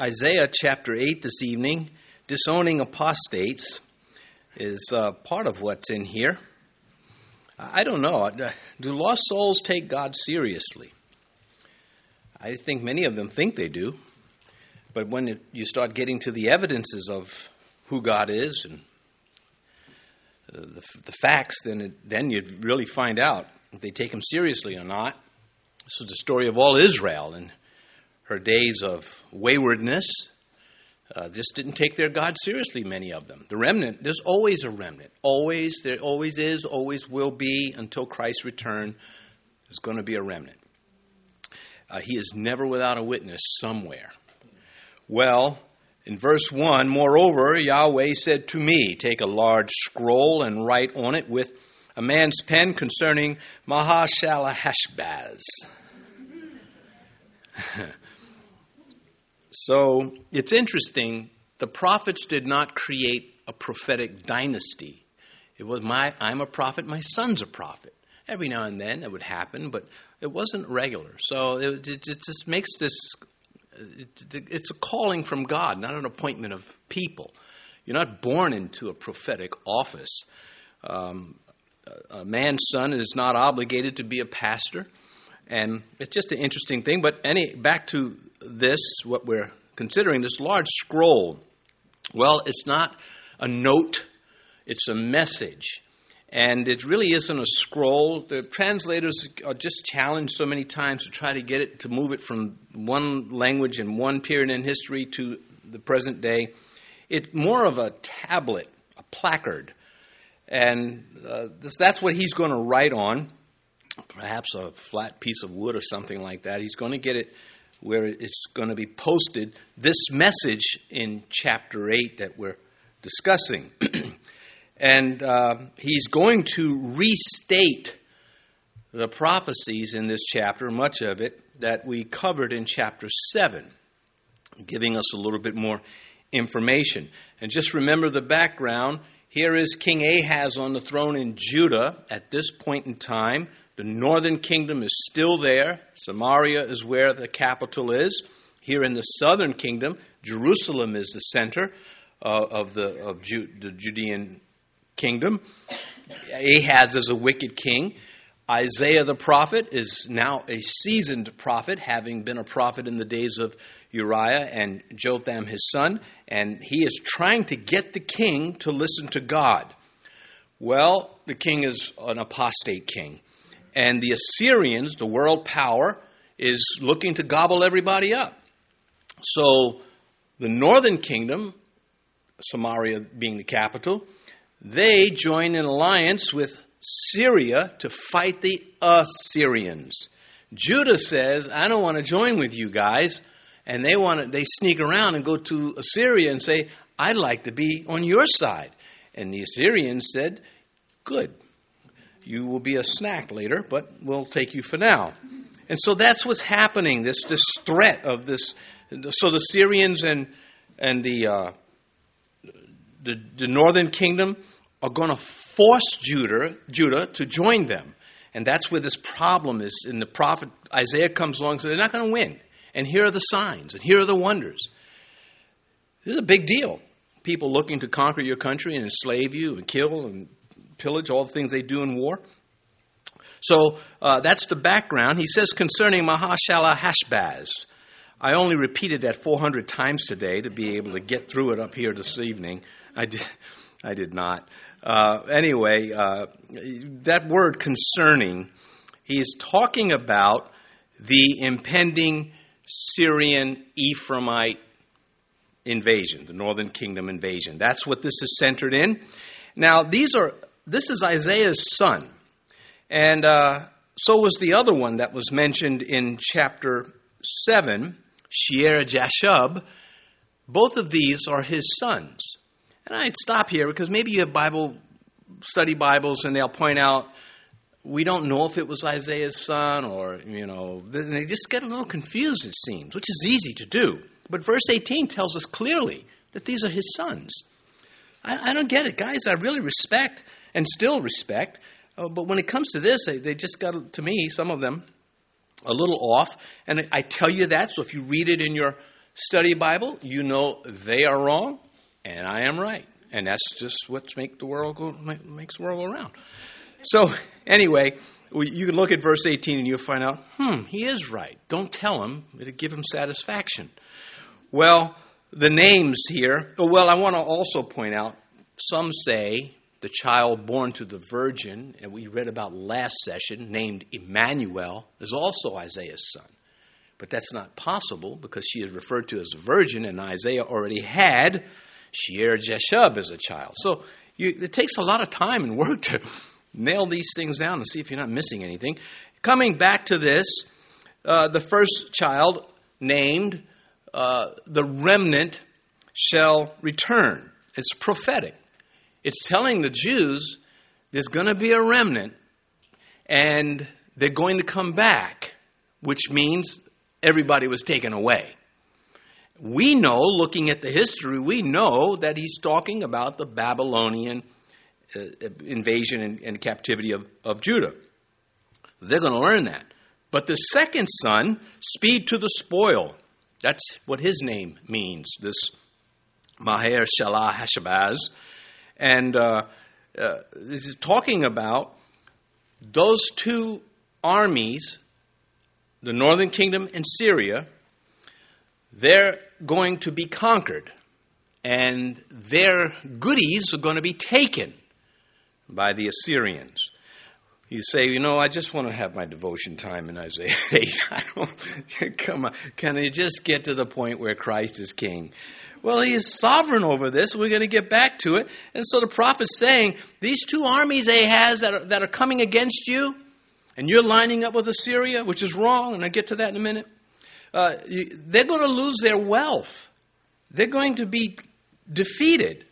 Isaiah chapter 8 this evening, disowning apostates, is uh, part of what's in here. I don't know. Do lost souls take God seriously? I think many of them think they do. But when it, you start getting to the evidences of who God is and uh, the, the facts, then, it, then you really find out if they take him seriously or not. This is the story of all Israel and her days of waywardness. Uh, just didn't take their God seriously, many of them. The remnant, there's always a remnant. Always, there always is, always will be until Christ's return. There's going to be a remnant. Uh, he is never without a witness somewhere. Well, in verse 1, moreover, Yahweh said to me, Take a large scroll and write on it with a man's pen concerning Maher-shalal-hash-baz. so it's interesting. The prophets did not create a prophetic dynasty. It was my I'm a prophet, my son's a prophet. Every now and then it would happen, but it wasn't regular. So it, it, it just makes this it, it's a calling from God, not an appointment of people. You're not born into a prophetic office. Um, a man's son is not obligated to be a pastor. And it's just an interesting thing. But any back to this, what we're considering, this large scroll. Well, it's not a note, it's a message. And it really isn't a scroll. The translators are just challenged so many times to try to get it to move it from one language and one period in history to the present day. It's more of a tablet, a placard. And uh, this, that's what he's going to write on, perhaps a flat piece of wood or something like that. He's going to get it where it's going to be posted, this message in chapter 8 that we're discussing. And uh, he's going to restate the prophecies in this chapter, much of it, that we covered in chapter 7, giving us a little bit more information. And just remember the background. Here is King Ahaz on the throne in Judah at this point in time. The northern kingdom is still there. Samaria is where the capital is. Here in the southern kingdom, Jerusalem is the center uh, of the of Ju- the Judean kingdom. Ahaz is a wicked king. Isaiah the prophet is now a seasoned prophet, having been a prophet in the days of Uzziah and Jotham his son, and he is trying to get the king to listen to God. Well, the king is an apostate king, and the Assyrians, the world power, is looking to gobble everybody up. So the northern kingdom, Samaria being the capital, they join an alliance with Syria to fight the Assyrians. Judah says, I don't want to join with you guys. And they want to, they sneak around and go to Assyria and say, I'd like to be on your side. And the Assyrians said, Good. You will be a snack later, but we'll take you for now. And so that's what's happening, this, this threat of this. So the Syrians and, and the, uh, the, the northern kingdom are going to force Judah, Judah to join them. And that's where this problem is. And the prophet Isaiah comes along and says, they're not going to win. And here are the signs, and here are the wonders. This is a big deal. People looking to conquer your country and enslave you and kill and pillage, all the things they do in war. So uh, that's the background. He says concerning Maher-shalal-hash-baz. I only repeated that 400 times today to be able to get through it up here this evening. I did, I did not. Uh, anyway, uh, that word concerning, he is talking about the impending Syrian Ephraimite invasion, the northern kingdom invasion. That's what this is centered in. Now, these are this is Isaiah's son, and uh, so was the other one that was mentioned in chapter seven, Shear Jashub. Both of these are his sons. And I'd stop here because maybe you have Bible study Bibles and they'll point out we don't know if it was Isaiah's son or, you know, they just get a little confused, it seems, which is easy to do. But verse 18 tells us clearly that these are his sons. I, I don't get it, guys. I really respect and still respect. Uh, but when it comes to this, they, they just got, to me, some of them, a little off. And I tell you that, so if you read it in your study Bible, you know they are wrong and I am right. And that's just what makes the world go makes the world go around. So anyway, you can look at verse 18 and you'll find out, hmm, he is right. Don't tell him; it'll give him satisfaction. Well, the names here. Oh, well, I want to also point out. Some say the child born to the virgin, and we read about last session, named Emmanuel, is also Isaiah's son. But that's not possible because she is referred to as a virgin, and Isaiah already had Shear Jeshub as a child. So you, it takes a lot of time and work to nail these things down and see if you're not missing anything. Coming back to this, uh, the first child named uh, the remnant shall return. It's prophetic. It's telling the Jews there's going to be a remnant and they're going to come back, which means everybody was taken away. We know, looking at the history, we know that he's talking about the Babylonian uh, invasion and, and captivity of, of Judah. They're going to learn that. But the second son, speed to the spoil. That's what his name means, this Maher Shalah Hashabaz. And uh, uh, this is talking about those two armies, the northern kingdom and Syria, they're going to be conquered. And their goodies are going to be taken by the Assyrians. You say, you know, I just want to have my devotion time in Isaiah 8. I don't, come on, can I just get to the point where Christ is king? Well, he is sovereign over this. We're going to get back to it. And so the prophet's saying, these two armies Ahaz that are, that are coming against you, and you're lining up with Assyria, which is wrong, and I'll get to that in a minute, uh, they're going to lose their wealth. They're going to be defeated.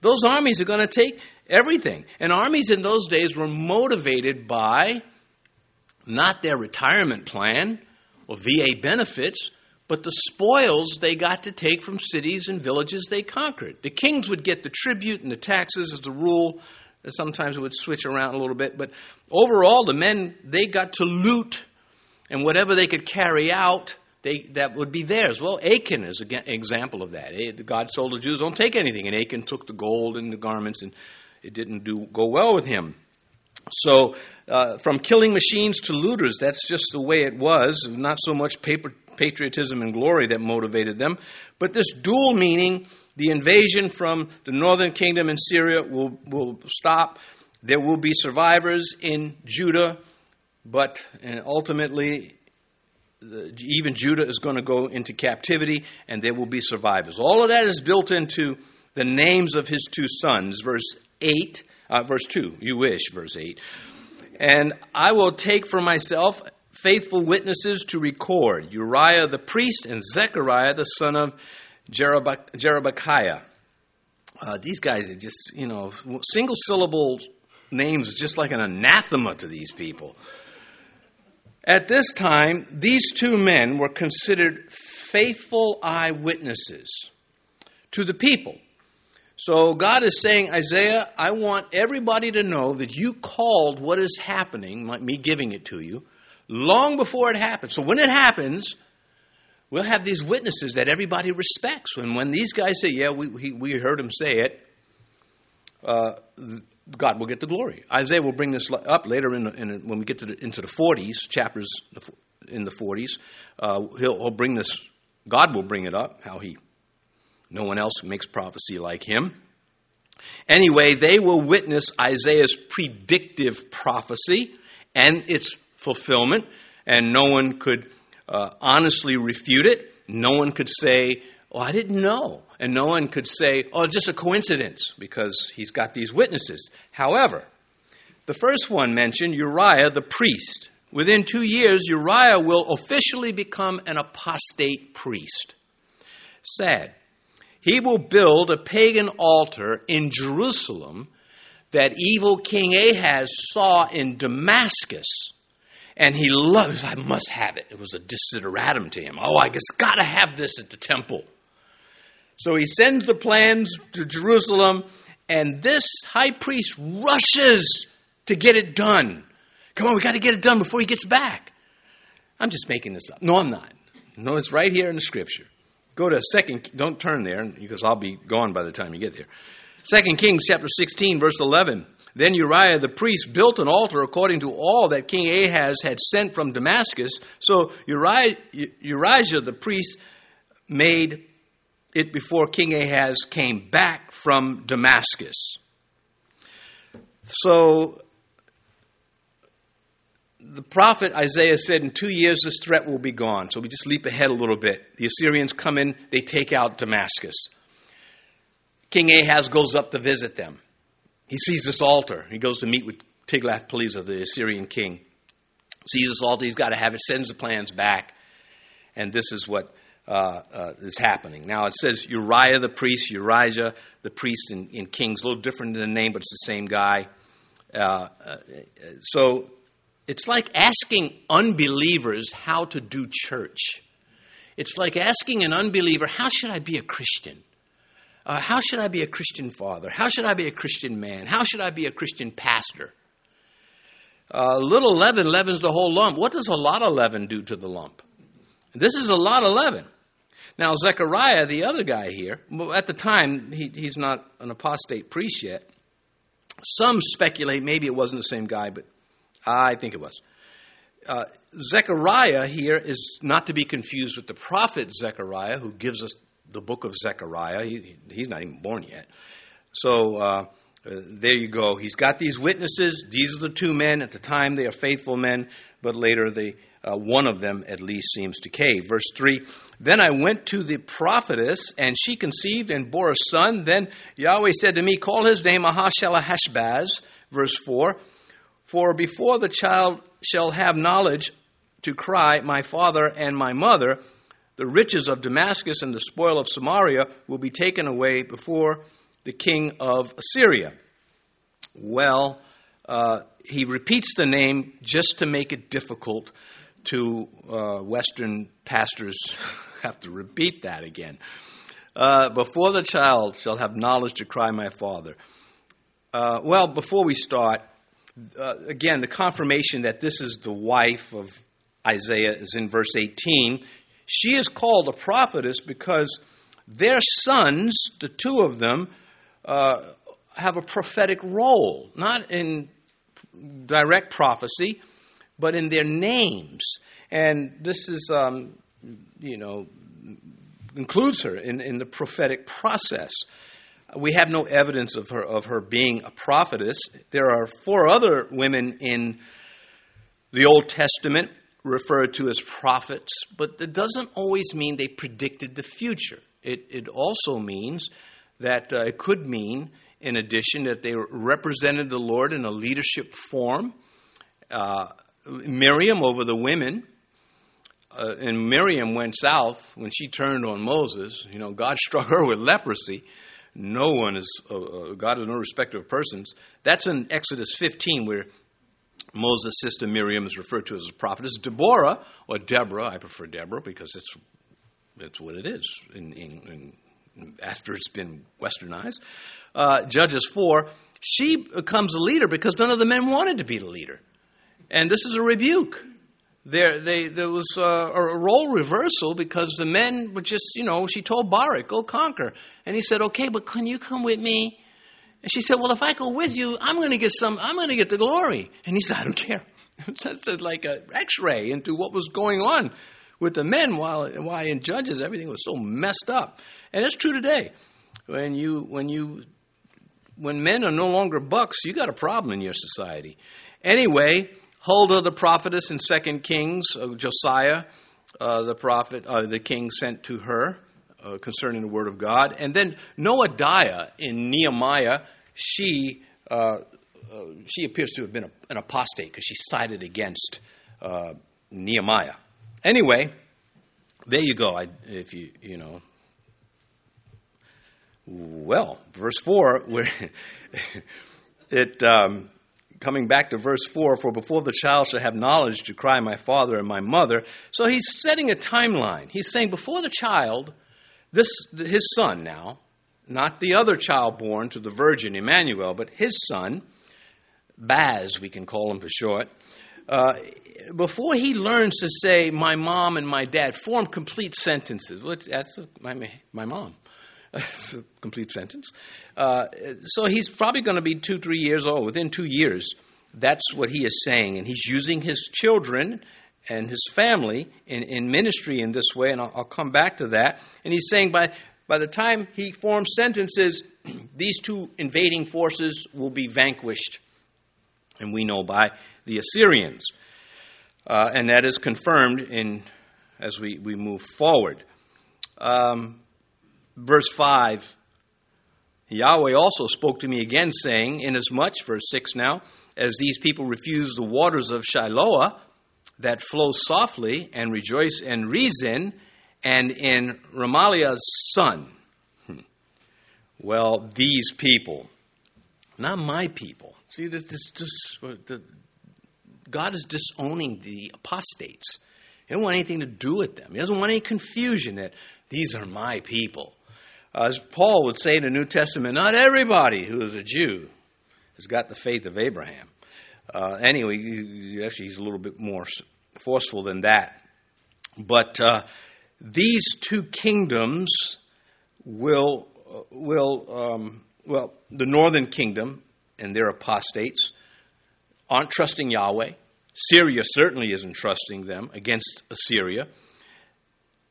Those armies are going to take everything. And armies in those days were motivated by not their retirement plan or VA benefits, but the spoils they got to take from cities and villages they conquered. The kings would get the tribute and the taxes as the rule. Sometimes it would switch around a little bit, but overall, the men they got to loot and whatever they could carry out, they, that would be theirs. Well, Achan is an example of that. Eh, God told the Jews, "Don't take anything," and Achan took the gold and the garments, and it didn't do go well with him. So, uh, from killing machines to looters, that's just the way it was. Not so much paper patriotism and glory that motivated them. But this dual meaning, the invasion from the northern kingdom in Syria will, will stop. There will be survivors in Judah, but ultimately, the, even Judah is going to go into captivity, and there will be survivors. All of that is built into the names of his two sons, verse 8, uh, verse 2. You wish, verse 8. And I will take for myself faithful witnesses to record Uriah the priest and Zechariah the son of Jeberechiah. Uh, these guys are just, you know, single syllable names, just like an anathema to these people. At this time, these two men were considered faithful eyewitnesses to the people. So God is saying, Isaiah, I want everybody to know that you called what is happening, like me giving it to you, long before it happens. So when it happens, we'll have these witnesses that everybody respects. And when these guys say, "Yeah, we we heard him say it," uh, God will get the glory. Isaiah will bring this up later in, in when we get the, into the forties chapters in the forties. Uh, he'll, he'll bring this. God will bring it up. How he, no one else makes prophecy like him. Anyway, they will witness Isaiah's predictive prophecy and its fulfillment, and no one could uh, honestly refute it. No one could say, Oh, I didn't know. And no one could say, Oh, it's just a coincidence, because he's got these witnesses. However, the first one mentioned, Uriah the priest. Within two years, Uriah will officially become an apostate priest. Sad. He will build a pagan altar in Jerusalem that evil King Ahaz saw in Damascus and he loves, I must have it. It was a desideratum to him. Oh, I just got to have this at the temple. So he sends the plans to Jerusalem, and this high priest rushes to get it done. Come on, we got to get it done before he gets back. I'm just making this up. No, I'm not. No, it's right here in the scripture. Go to second. Don't turn there because I'll be gone by the time you get there. Second Kings chapter 16, verse 11. Then Uriah the priest built an altar according to all that King Ahaz had sent from Damascus. So Uriah, Uriah the priest made it before King Ahaz came back from Damascus. So the prophet Isaiah said, In two years this threat will be gone. So we just leap ahead a little bit. The Assyrians come in, they take out Damascus. King Ahaz goes up to visit them. He sees this altar. He goes to meet with Tiglath-Pileser, the Assyrian king. Sees this altar, he's got to have it, sends the plans back. And this is what uh, uh, is happening. Now it says Uriah the priest, Urijah the priest in, in Kings, a little different in the name, but it's the same guy. Uh, uh so it's like asking unbelievers how to do church. It's like asking an unbeliever, How should I be a Christian? Uh, how should I be a Christian father? How should I be a Christian man? How should I be a Christian pastor? Uh, little leaven leavens the whole lump. What does a lot of leaven do to the lump? This is a lot of leaven. Now, Zechariah, the other guy here, at the time, he, he's not an apostate priest yet. Some speculate maybe it wasn't the same guy, but I think it was. Uh, Zechariah here is not to be confused with the prophet Zechariah, who gives us the book of Zechariah. He, he's not even born yet. So uh, uh, there you go. He's got these witnesses. These are the two men. At the time, they are faithful men, but later, they, uh, one of them at least seems to cave. Verse 3 Then I went to the prophetess, and she conceived and bore a son. Then Yahweh said to me, Call his name Ahashalahashbaz. Verse 4 For before the child shall have knowledge to cry, My father and my mother, the riches of Damascus and the spoil of Samaria will be taken away before the king of Assyria. Well, uh, he repeats the name just to make it difficult to uh, Western pastors have to repeat that again. Uh, before the child shall have knowledge to cry, my father. Uh, well, before we start, uh, again, the confirmation that this is the wife of Isaiah is in verse 18. She is called a prophetess because their sons, the two of them, uh, have a prophetic role, not in direct prophecy, but in their names. And this is, um, you know, includes her in, in the prophetic process. We have no evidence of her of her being a prophetess. There are four other women in the Old Testament referred to as prophets, but that doesn't always mean they predicted the future. It, it also means that uh, it could mean, in addition, that they represented the Lord in a leadership form. Uh, Miriam over the women, uh, and Miriam went south when she turned on Moses. You know, God struck her with leprosy. No one is, uh, uh God is no respecter of persons. That's in Exodus 15, where Moses' sister Miriam is referred to as a prophetess. Deborah, or Deborah, I prefer Deborah because it's, it's what it is in, in, in after it's been westernized. Uh, Judges 4, she becomes a leader because none of the men wanted to be the leader. And this is a rebuke. There, they, there was uh, a, a role reversal because the men were just, you know, she told Barak, go conquer. And he said, okay, but can you come with me? And she said, Well, if I go with you, I'm going to get some, I'm going to get the glory. And he said, I don't care. That's like an x ray into what was going on with the men while, while in Judges, everything was so messed up. And it's true today. When you, when you, when men are no longer bucks, you got a problem in your society. Anyway, Huldah the prophetess in Second Kings, uh, Josiah, uh, the prophet, uh, the king sent to her uh, concerning the word of God. And then Noadiah in Nehemiah, she, uh, uh, she appears to have been a, an apostate because she sided against Nehemiah. Anyway, there you go. I, if you, you know. Well, verse 4, where it. Um, coming back to verse 4 for before the child shall have knowledge to cry my father and my mother so he's setting a timeline he's saying before the child this, his son now, not the other child born to the virgin Emmanuel, but his son, Baz, we can call him for short, uh, before he learns to say my mom and my dad, form complete sentences. That's my, my mom. That's a complete sentence. Uh, so he's probably going to be two, three years old. Within two years, that's what he is saying. And he's using his children and his family in, in ministry in this way, and I'll, I'll come back to that. And he's saying by, by the time he forms sentences, these two invading forces will be vanquished. And we know by the Assyrians. Uh, and that is confirmed in as we, we move forward. Um, verse 5 Yahweh also spoke to me again, saying, Inasmuch, verse 6 now, as these people refuse the waters of Shiloah that flow softly and rejoice in Rezin and in Remaliah's son. Hmm. Well, these people, not my people. See, this, this, this the, God is disowning the apostates. He doesn't want anything to do with them. He doesn't want any confusion that these are my people. As Paul would say in the New Testament, not everybody who is a Jew has got the faith of Abraham. Uh, anyway, actually, he's a little bit more forceful than that. But uh, these two kingdoms will, uh, will um, well, the northern kingdom and their apostates aren't trusting Yahweh. Syria certainly isn't trusting them against Assyria.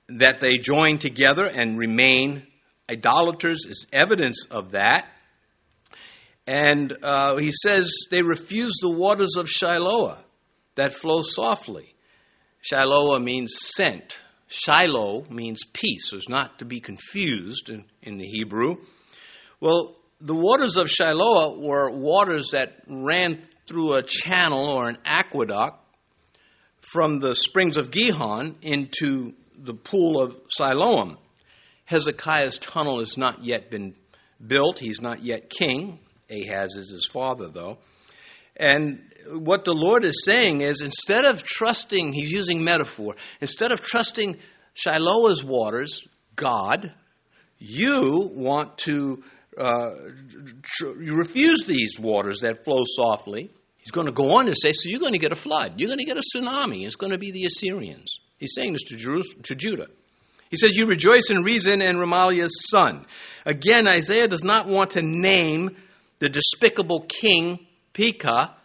That they join together and remain idolaters is evidence of that. And uh, he says they refuse the waters of Shiloah that flow softly. Shiloah means sent. Shiloh means peace, so it's not to be confused in, in the Hebrew. Well, the waters of Shiloh were waters that ran through a channel or an aqueduct from the springs of Gihon into the pool of Siloam. Hezekiah's tunnel has not yet been built. He's not yet king. Ahaz is his father, though. And what the Lord is saying is instead of trusting, he's using metaphor, instead of trusting Shiloh's waters, God, you want to uh, tr- you refuse these waters that flow softly. He's going to go on to say, so you're going to get a flood. You're going to get a tsunami. It's going to be the Assyrians. He's saying this to, to Judah. He says, You rejoice in Rezin and Remaliah's son. Again, Isaiah does not want to name the despicable king Pekah,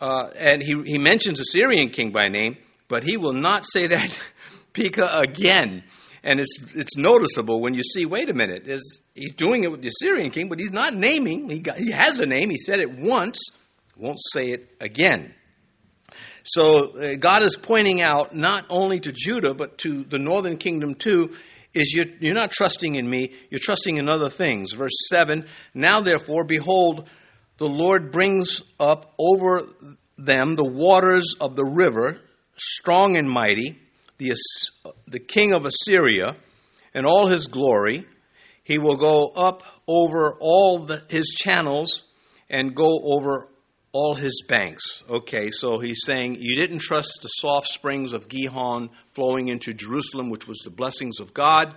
uh, and he, he mentions syrian king by name, but he will not say that Pekah again. And it's, it's noticeable when you see, wait a minute, is, he's doing it with the Assyrian king, but he's not naming. He, got, he has a name. He said it once, won't say it again. So uh, God is pointing out not only to Judah, but to the northern kingdom too, is you're, you're not trusting in me, you're trusting in other things. Verse 7 Now therefore, behold, the Lord brings up over them the waters of the river, strong and mighty, the, the king of Assyria, and all his glory. He will go up over all the, his channels and go over all his banks. Okay, so he's saying you didn't trust the soft springs of Gihon flowing into Jerusalem, which was the blessings of God.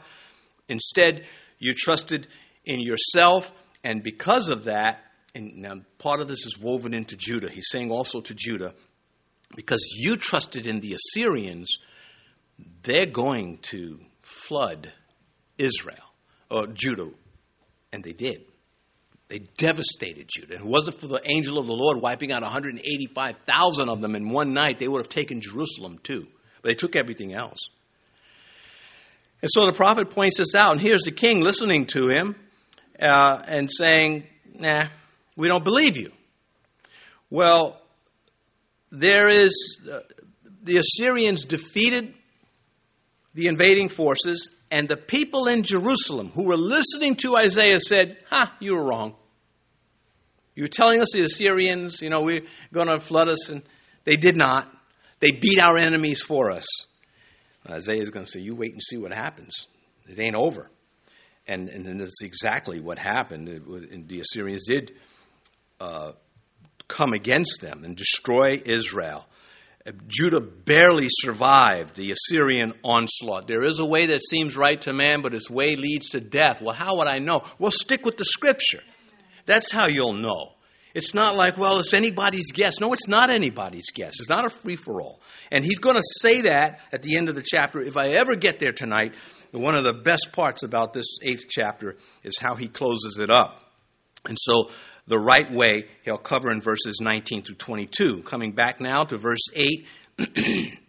Instead, you trusted in yourself, and because of that, and now part of this is woven into Judah. He's saying also to Judah, because you trusted in the Assyrians, they're going to flood Israel or Judah, and they did. They devastated Judah. If it wasn't for the angel of the Lord wiping out 185,000 of them in one night, they would have taken Jerusalem too. But they took everything else. And so the prophet points this out, and here's the king listening to him uh, and saying, Nah, we don't believe you. Well, there is, uh, the Assyrians defeated the invading forces, and the people in Jerusalem who were listening to Isaiah said, Ha, you were wrong. You were telling us the Assyrians, you know, we're going to flood us, and they did not. They beat our enemies for us. Isaiah is going to say, You wait and see what happens. It ain't over. And, and that's exactly what happened. It, the Assyrians did uh, come against them and destroy Israel. Judah barely survived the Assyrian onslaught. There is a way that seems right to man, but its way leads to death. Well, how would I know? Well, stick with the scripture. That's how you'll know. It's not like, well, it's anybody's guess. No, it's not anybody's guess. It's not a free for all. And he's going to say that at the end of the chapter. If I ever get there tonight, one of the best parts about this eighth chapter is how he closes it up. And so, the right way he'll cover in verses 19 through 22. Coming back now to verse 8.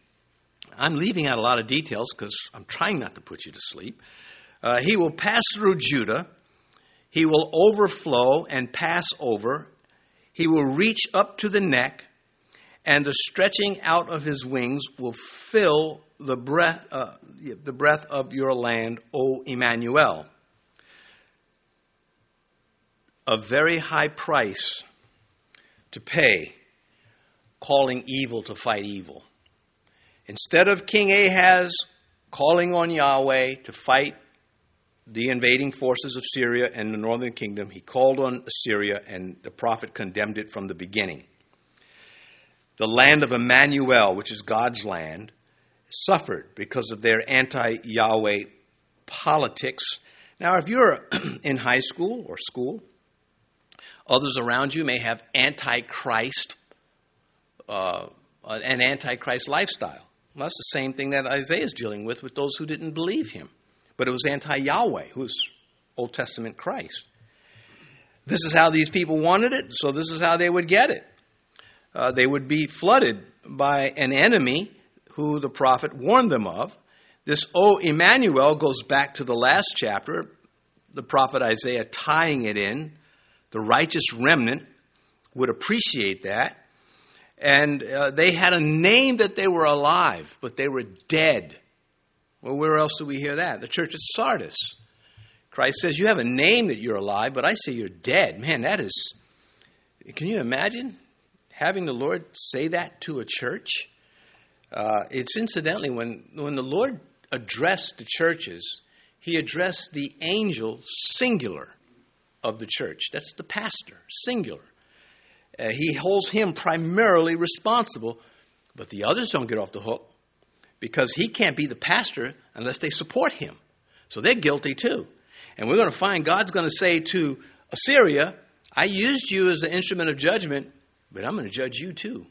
I'm leaving out a lot of details because I'm trying not to put you to sleep. Uh, he will pass through Judah. He will overflow and pass over he will reach up to the neck, and the stretching out of his wings will fill the breath, uh, the breath of your land, O Emmanuel. A very high price to pay, calling evil to fight evil. Instead of King Ahaz calling on Yahweh to fight the invading forces of Syria and the northern kingdom. He called on Assyria, and the prophet condemned it from the beginning. The land of Emmanuel, which is God's land, suffered because of their anti Yahweh politics. Now, if you're in high school or school, others around you may have antichrist, uh, an antichrist lifestyle. Well, that's the same thing that Isaiah is dealing with with those who didn't believe him but it was anti Yahweh, who's Old Testament Christ. This is how these people wanted it, so this is how they would get it. Uh, they would be flooded by an enemy who the prophet warned them of. This O Emmanuel goes back to the last chapter, the prophet Isaiah tying it in. The righteous remnant would appreciate that. And uh, they had a name that they were alive, but they were dead. Well, where else do we hear that? The church at Sardis. Christ says, You have a name that you're alive, but I say you're dead. Man, that is. Can you imagine having the Lord say that to a church? Uh, it's incidentally, when, when the Lord addressed the churches, he addressed the angel singular of the church. That's the pastor, singular. Uh, he holds him primarily responsible, but the others don't get off the hook because he can't be the pastor unless they support him. So they're guilty too. And we're going to find God's going to say to Assyria, I used you as the instrument of judgment, but I'm going to judge you too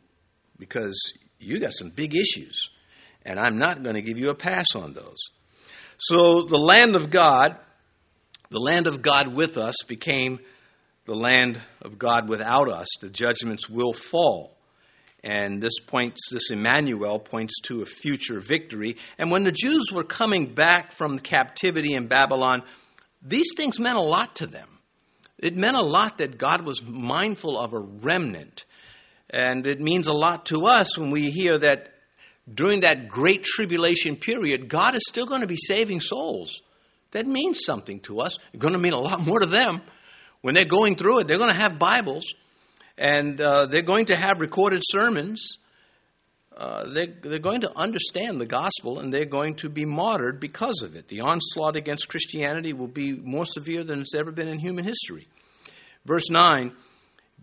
because you got some big issues. And I'm not going to give you a pass on those. So the land of God, the land of God with us, became the land of God without us. The judgments will fall. And this points, this Emmanuel points to a future victory. And when the Jews were coming back from captivity in Babylon, these things meant a lot to them. It meant a lot that God was mindful of a remnant. And it means a lot to us when we hear that during that great tribulation period, God is still going to be saving souls. That means something to us. It's going to mean a lot more to them. When they're going through it, they're going to have Bibles and uh, they're going to have recorded sermons. Uh, they, they're going to understand the gospel and they're going to be martyred because of it. The onslaught against Christianity will be more severe than it's ever been in human history. Verse 9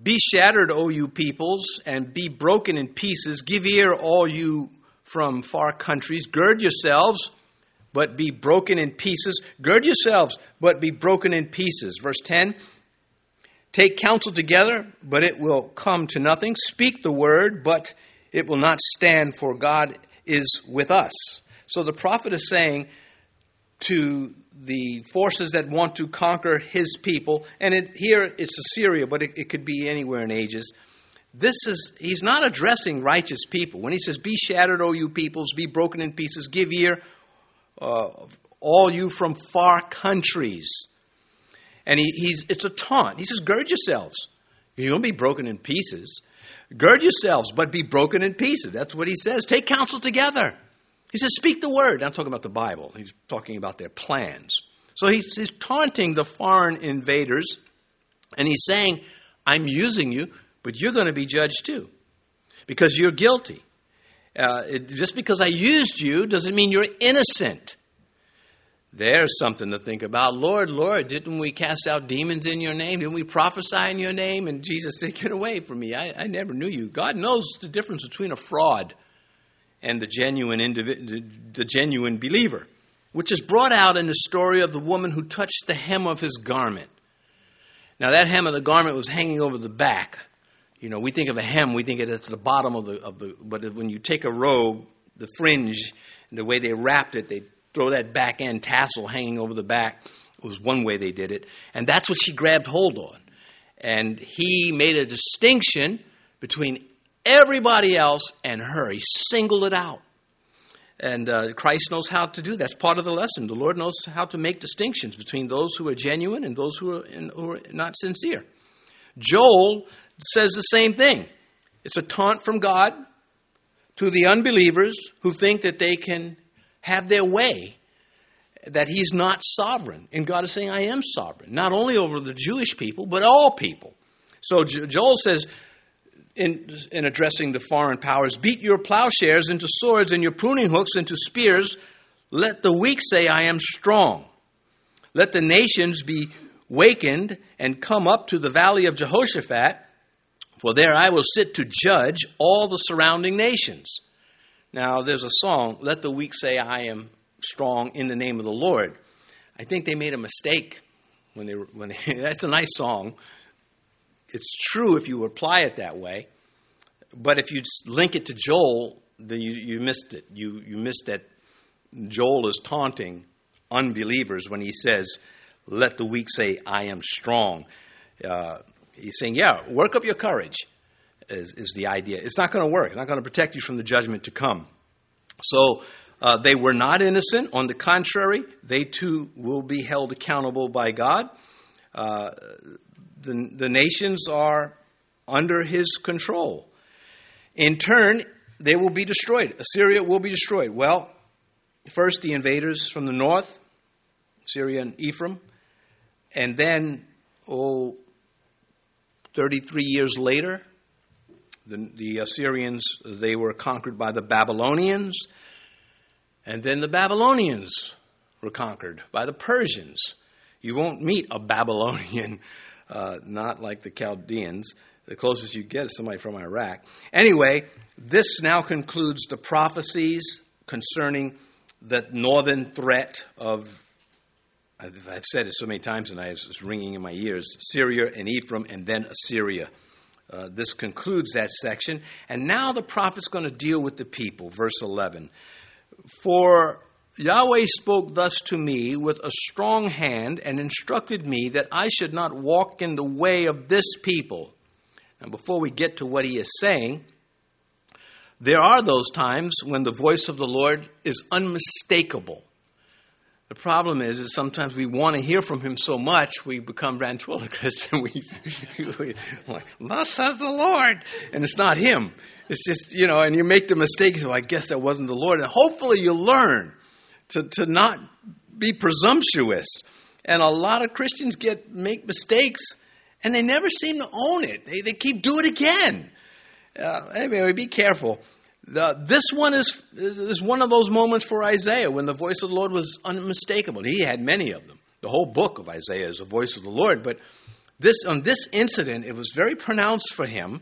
Be shattered, O you peoples, and be broken in pieces. Give ear, all you from far countries. Gird yourselves, but be broken in pieces. Gird yourselves, but be broken in pieces. Verse 10 Take counsel together, but it will come to nothing. Speak the word, but it will not stand, for God is with us. So the prophet is saying to the forces that want to conquer his people, and it, here it's Assyria, but it, it could be anywhere in ages. This is, he's not addressing righteous people. When he says, Be shattered, O you peoples, be broken in pieces, give ear, uh, all you from far countries. And he, he's, it's a taunt. He says, Gird yourselves. You won't be broken in pieces. Gird yourselves, but be broken in pieces. That's what he says. Take counsel together. He says, Speak the word. I'm talking about the Bible. He's talking about their plans. So he's, he's taunting the foreign invaders, and he's saying, I'm using you, but you're going to be judged too because you're guilty. Uh, it, just because I used you doesn't mean you're innocent. There's something to think about. Lord, Lord, didn't we cast out demons in your name? Didn't we prophesy in your name? And Jesus said, Get away from me. I, I never knew you. God knows the difference between a fraud and the genuine, individ- the genuine believer, which is brought out in the story of the woman who touched the hem of his garment. Now, that hem of the garment was hanging over the back. You know, we think of a hem, we think it is the bottom of the, of the, but when you take a robe, the fringe, the way they wrapped it, they throw that back end tassel hanging over the back. Was one way they did it. And that's what she grabbed hold on. And he made a distinction between everybody else and her. He singled it out. And uh, Christ knows how to do that. That's part of the lesson. The Lord knows how to make distinctions between those who are genuine and those who are, in, who are not sincere. Joel says the same thing. It's a taunt from God to the unbelievers who think that they can have their way, that He's not sovereign. And God is saying, I am sovereign, not only over the Jewish people, but all people. So Joel says, in, in addressing the foreign powers beat your plowshares into swords and your pruning hooks into spears. Let the weak say, I am strong. Let the nations be wakened and come up to the valley of Jehoshaphat, for there I will sit to judge all the surrounding nations. Now, there's a song, Let the Weak Say, I Am Strong in the Name of the Lord. I think they made a mistake when they, were, when they, that's a nice song, it's true if you apply it that way. But if you link it to Joel, then you, you missed it. You, you missed that Joel is taunting unbelievers when he says, Let the weak say, I am strong. Uh, he's saying, Yeah, work up your courage, is, is the idea. It's not going to work, it's not going to protect you from the judgment to come. So, uh, they were not innocent. On the contrary, they too will be held accountable by God. Uh, the, the nations are under his control. In turn, they will be destroyed. Assyria will be destroyed. Well, first the invaders from the north, Syria and Ephraim, and then, oh, 33 years later, the, the Assyrians, they were conquered by the Babylonians, and then the Babylonians were conquered by the Persians. You won't meet a Babylonian uh, not like the Chaldeans. The closest you get is somebody from Iraq. Anyway, this now concludes the prophecies concerning the northern threat of, I've said it so many times and it's ringing in my ears Syria and Ephraim, and then Assyria. Uh, this concludes that section. And now the prophet's going to deal with the people. Verse 11. For Yahweh spoke thus to me with a strong hand and instructed me that I should not walk in the way of this people. And before we get to what he is saying, there are those times when the voice of the Lord is unmistakable. The problem is, is sometimes we want to hear from him so much we become ventriloquists and we, we like, thus says the Lord, and it's not him. It's just you know, and you make the mistake. So I guess that wasn't the Lord, and hopefully you learn to, to not be presumptuous. And a lot of Christians get make mistakes and they never seem to own it. They, they keep doing it again. Uh, anyway, be careful. The, this one is, is one of those moments for Isaiah when the voice of the Lord was unmistakable. He had many of them. The whole book of Isaiah is the voice of the Lord. But this, on this incident, it was very pronounced for him.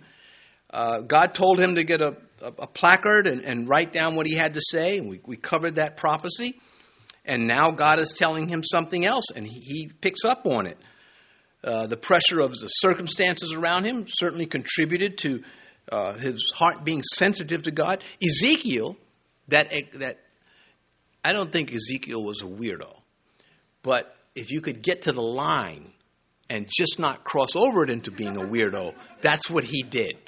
Uh, God told him to get a a, a placard and, and, write down what he had to say. And we, we covered that prophecy. And now God is telling him something else, and he, he picks up on it. Uh, the pressure of the circumstances around him certainly contributed to uh, his heart being sensitive to God. Ezekiel, that, that I don't think Ezekiel was a weirdo, but if you could get to the line and just not cross over it into being a weirdo, that's what he did.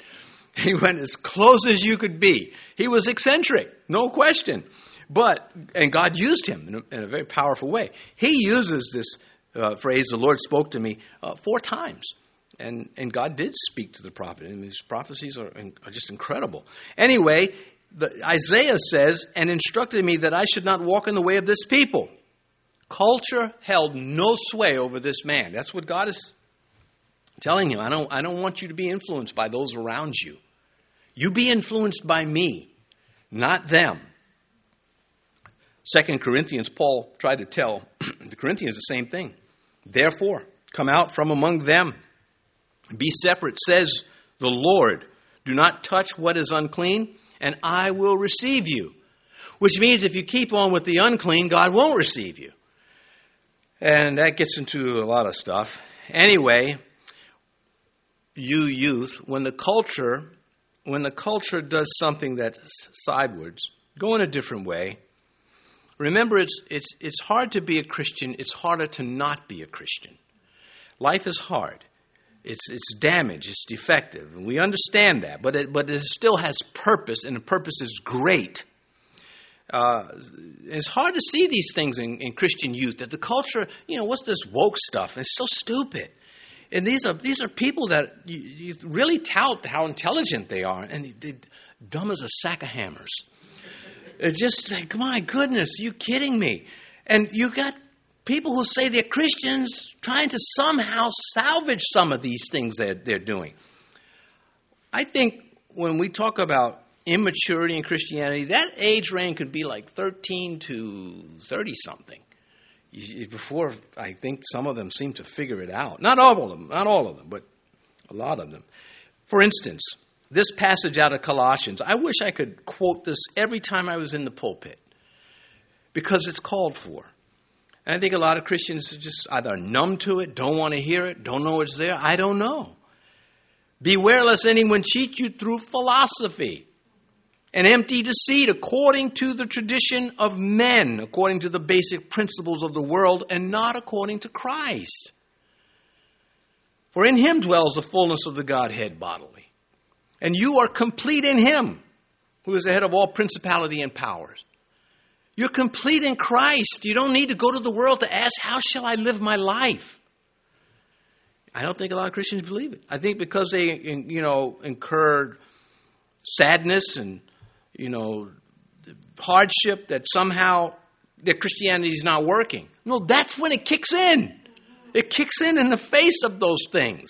He went as close as you could be. He was eccentric, no question. But, and God used him in a, in a very powerful way. He uses this uh, phrase, the Lord spoke to me, uh, four times. And, and God did speak to the prophet. And his prophecies are, are just incredible. Anyway, the, Isaiah says, and instructed me that I should not walk in the way of this people. Culture held no sway over this man. That's what God is telling him, I don't, I don't want you to be influenced by those around you. You be influenced by me, not them. Second Corinthians, Paul tried to tell the Corinthians the same thing. Therefore, come out from among them. Be separate, says the Lord. Do not touch what is unclean, and I will receive you. Which means if you keep on with the unclean, God won't receive you. And that gets into a lot of stuff. Anyway, you youth, when the culture when the culture does something that's sidewards, go in a different way. Remember, it's, it's, it's hard to be a Christian, it's harder to not be a Christian. Life is hard. It's, it's damaged, it's defective, and we understand that, but it, but it still has purpose, and the purpose is great. Uh, it's hard to see these things in, in Christian youth that the culture, you know, what's this woke stuff? It's so stupid. And these are these are people that you, you really tout how intelligent they are, and they're dumb as a sack of hammers. It's just like, my goodness, you kidding me? And you got people who say they're Christians trying to somehow salvage some of these things that they're doing. I think when we talk about immaturity in Christianity, that age range could be like 13 to 30 something before I think some of them seem to figure it out. Not all of them, not all of them, but a lot of them. For instance, this passage out of Colossians, I wish I could quote this every time I was in the pulpit because it's called for. And I think a lot of Christians are just either numb to it, don't want to hear it, don't know it's there. I don't know. Beware lest anyone cheat you through philosophy and empty deceit according to the tradition of men, according to the basic principles of the world, and not according to Christ. For in him dwells the fullness of the Godhead bodily. And you are complete in him, who is the head of all principality and powers. You're complete in Christ. You don't need to go to the world to ask, How shall I live my life? I don't think a lot of Christians believe it. I think because they, you know, incurred sadness and you know, hardship that somehow that Christianity is not working. No, that's when it kicks in. It kicks in in the face of those things.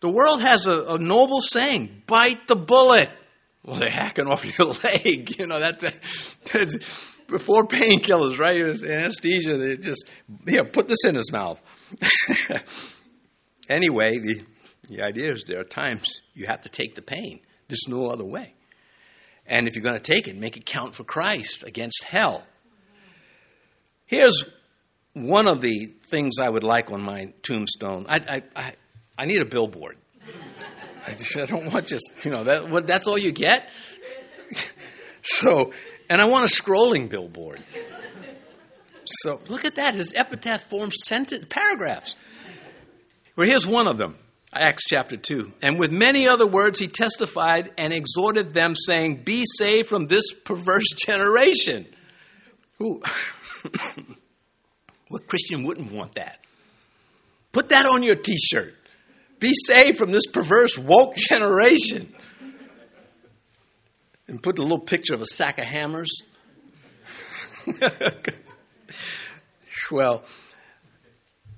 The world has a, a noble saying bite the bullet. Well, they're hacking off your leg. You know, that's, that's before painkillers, right? anesthesia. They just, here, put this in his mouth. anyway, the, the idea is there are times you have to take the pain. There's no other way. And if you're going to take it, make it count for Christ against hell. Here's one of the things I would like on my tombstone. I, I, I, I need a billboard. I, I don't want just, you know, that, what, that's all you get? so, and I want a scrolling billboard. So look at that. His epitaph forms sentence, paragraphs. Well, here's one of them. Acts chapter 2. And with many other words, he testified and exhorted them, saying, Be saved from this perverse generation. Who? what Christian wouldn't want that? Put that on your t shirt. Be saved from this perverse, woke generation. And put a little picture of a sack of hammers. well,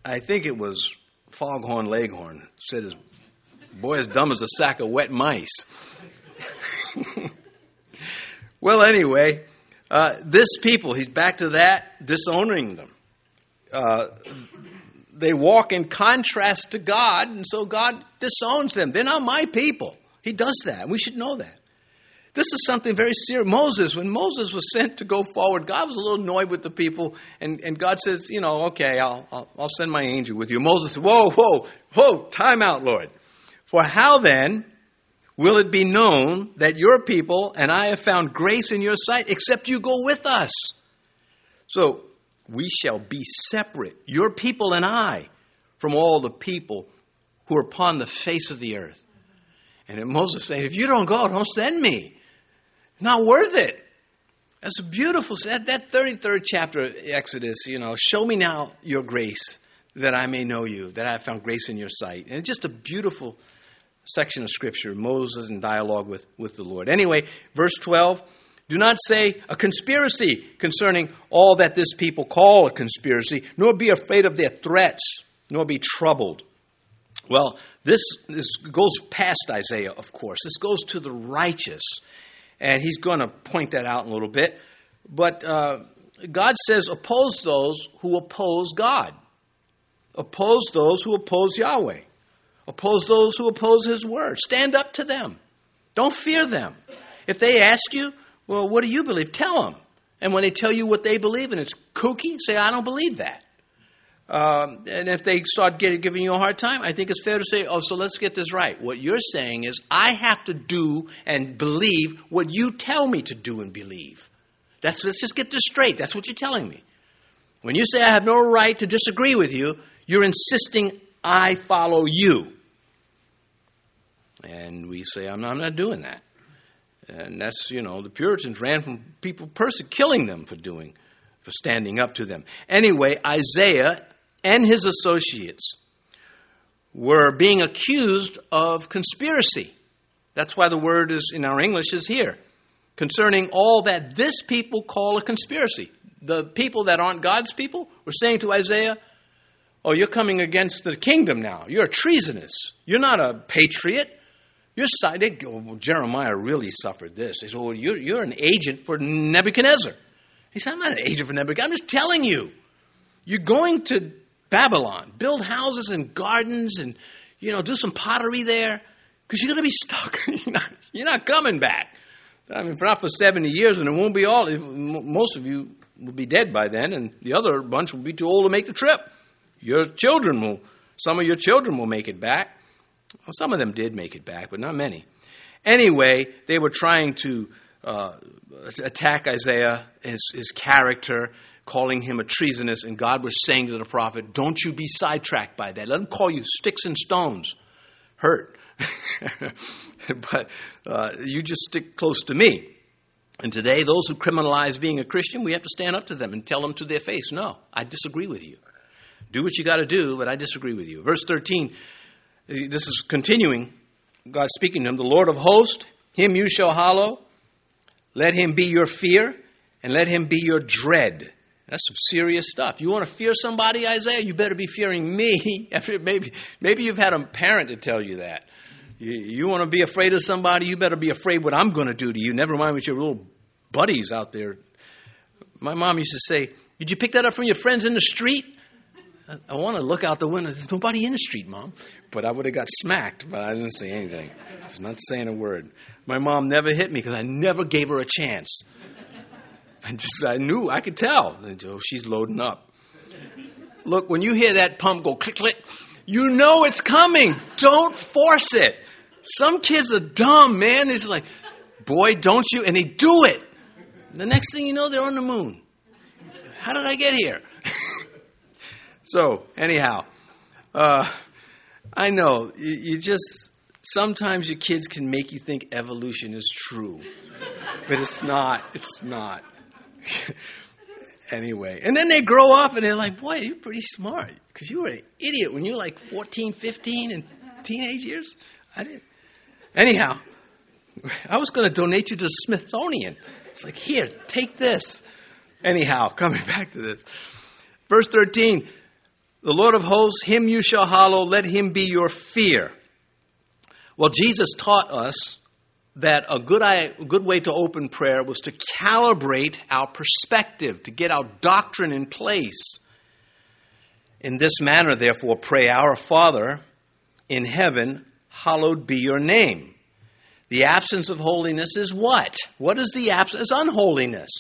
I think it was Foghorn Leghorn said his boy as dumb as a sack of wet mice. well, anyway, uh, this people, he's back to that, disowning them. Uh, they walk in contrast to God, and so God disowns them. They're not my people. He does that, and we should know that. This is something very serious. Moses, when Moses was sent to go forward, God was a little annoyed with the people, and, and God says, You know, okay, I'll, I'll, I'll send my angel with you. Moses said, Whoa, whoa, whoa, time out, Lord. For how then will it be known that your people and I have found grace in your sight, except you go with us? So we shall be separate, your people and I, from all the people who are upon the face of the earth. And Moses saying, If you don't go, don't send me. Not worth it. That's a beautiful, that, that 33rd chapter, of Exodus, you know, show me now your grace that I may know you, that I have found grace in your sight. And it's just a beautiful section of scripture, Moses in dialogue with, with the Lord. Anyway, verse 12 do not say a conspiracy concerning all that this people call a conspiracy, nor be afraid of their threats, nor be troubled. Well, this, this goes past Isaiah, of course. This goes to the righteous and he's going to point that out in a little bit. But uh, God says, oppose those who oppose God, oppose those who oppose Yahweh, oppose those who oppose His word. Stand up to them. Don't fear them. If they ask you, well, what do you believe? Tell them. And when they tell you what they believe and it's kooky, say, I don't believe that. Um, and if they start giving you a hard time, I think it's fair to say, oh, so let's get this right. What you're saying is, I have to do and believe what you tell me to do and believe. That's, let's just get this straight. That's what you're telling me. When you say I have no right to disagree with you, you're insisting I follow you. And we say, I'm not, I'm not doing that. And that's, you know, the Puritans ran from people perse- killing them for doing, for standing up to them. Anyway, Isaiah and his associates were being accused of conspiracy. That's why the word is in our English is here. Concerning all that this people call a conspiracy. The people that aren't God's people were saying to Isaiah, Oh, you're coming against the kingdom now. You're a treasonous. You're not a patriot. You're well, Jeremiah really suffered this. He said, Well, you're, you're an agent for Nebuchadnezzar. He said, I'm not an agent for Nebuchadnezzar. I'm just telling you. You're going to Babylon, build houses and gardens and, you know, do some pottery there because you're going to be stuck. you're, not, you're not coming back. I mean, for not for 70 years, and it won't be all, most of you will be dead by then, and the other bunch will be too old to make the trip. Your children will, some of your children will make it back. Well, some of them did make it back, but not many. Anyway, they were trying to uh, attack Isaiah, his, his character, calling him a treasonous, and God was saying to the prophet, Don't you be sidetracked by that. Let them call you sticks and stones. Hurt. but uh, you just stick close to me. And today, those who criminalize being a Christian, we have to stand up to them and tell them to their face, No, I disagree with you. Do what you got to do, but I disagree with you. Verse 13 this is continuing. God speaking to him, the Lord of hosts, him you shall hallow. Let him be your fear, and let him be your dread. That's some serious stuff. You want to fear somebody, Isaiah? You better be fearing me. maybe, maybe you've had a parent to tell you that. You, you want to be afraid of somebody? You better be afraid what I'm going to do to you. Never mind with your little buddies out there. My mom used to say, Did you pick that up from your friends in the street? I want to look out the window. There's nobody in the street, Mom. But I would have got smacked, but I didn't say anything. I was not saying a word. My mom never hit me because I never gave her a chance. I just, I knew, I could tell. Oh, she's loading up. Look, when you hear that pump go click, click, you know it's coming. Don't force it. Some kids are dumb, man. It's like, boy, don't you? And they do it. The next thing you know, they're on the moon. How did I get here? So, anyhow, uh, I know you, you just sometimes your kids can make you think evolution is true, but it's not. It's not. anyway, and then they grow up and they're like, boy, you're pretty smart because you were an idiot when you were like 14, 15, and teenage years. I didn't. Anyhow, I was going to donate you to the Smithsonian. It's like, here, take this. Anyhow, coming back to this. Verse 13 the Lord of hosts, him you shall hallow, let him be your fear. Well, Jesus taught us that a good, a good way to open prayer was to calibrate our perspective, to get our doctrine in place. In this manner, therefore, pray, Our Father in heaven, hallowed be your name. The absence of holiness is what? What is the absence? Is unholiness.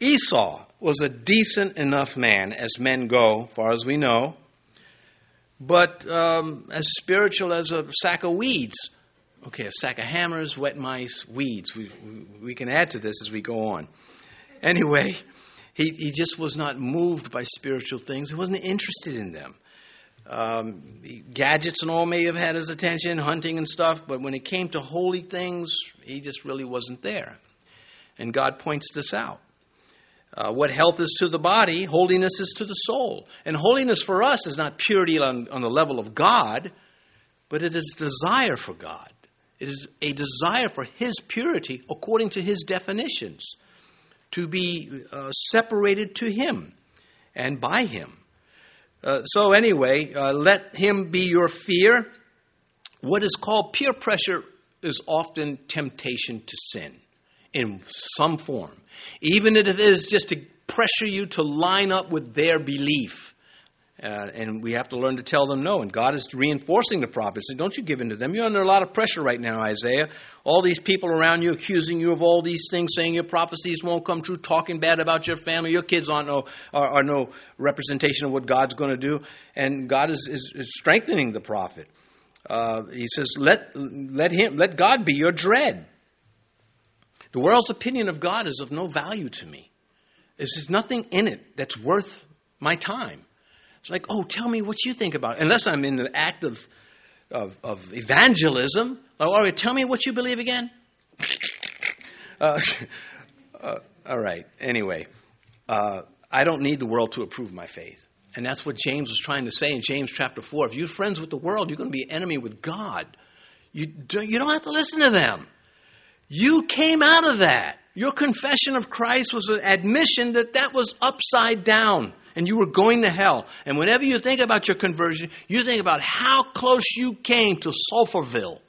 Esau was a decent enough man, as men go, far as we know, but um, as spiritual as a sack of weeds. Okay, a sack of hammers, wet mice, weeds. We, we can add to this as we go on. Anyway, he, he just was not moved by spiritual things. He wasn't interested in them. Um, gadgets and all may have had his attention, hunting and stuff, but when it came to holy things, he just really wasn't there. And God points this out. Uh, what health is to the body, holiness is to the soul. And holiness for us is not purity on, on the level of God, but it is desire for God. It is a desire for His purity according to His definitions, to be uh, separated to Him and by Him. Uh, so, anyway, uh, let Him be your fear. What is called peer pressure is often temptation to sin in some form even if it is just to pressure you to line up with their belief. Uh, and we have to learn to tell them no. And God is reinforcing the prophets. Don't you give in to them. You're under a lot of pressure right now, Isaiah. All these people around you accusing you of all these things, saying your prophecies won't come true, talking bad about your family. Your kids aren't no, are, are no representation of what God's going to do. And God is, is, is strengthening the prophet. Uh, he says, let, let, him, let God be your dread. The world's opinion of God is of no value to me. There's nothing in it that's worth my time. It's like, oh, tell me what you think about it. Unless I'm in the act of, of, of evangelism. Oh, all right, tell me what you believe again. uh, uh, all right, anyway. Uh, I don't need the world to approve my faith. And that's what James was trying to say in James chapter 4. If you're friends with the world, you're going to be enemy with God. You don't, you don't have to listen to them. You came out of that. Your confession of Christ was an admission that that was upside down and you were going to hell. And whenever you think about your conversion, you think about how close you came to Sulphurville.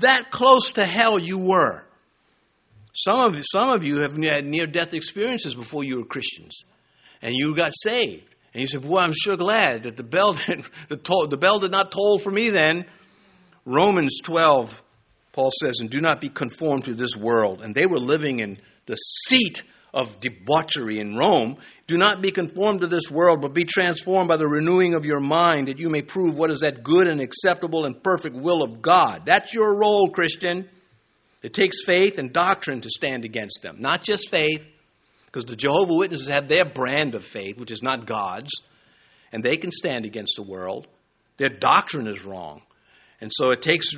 That close to hell you were. Some of, some of you have had near death experiences before you were Christians, and you got saved. And you said, Boy, I'm sure glad that the bell, did, the, toll, the bell did not toll for me then. Romans 12, Paul says, And do not be conformed to this world. And they were living in the seat of debauchery in Rome. Do not be conformed to this world, but be transformed by the renewing of your mind, that you may prove what is that good and acceptable and perfect will of God. That's your role, Christian. It takes faith and doctrine to stand against them. Not just faith, because the Jehovah Witnesses have their brand of faith, which is not God's, and they can stand against the world. Their doctrine is wrong. And so it takes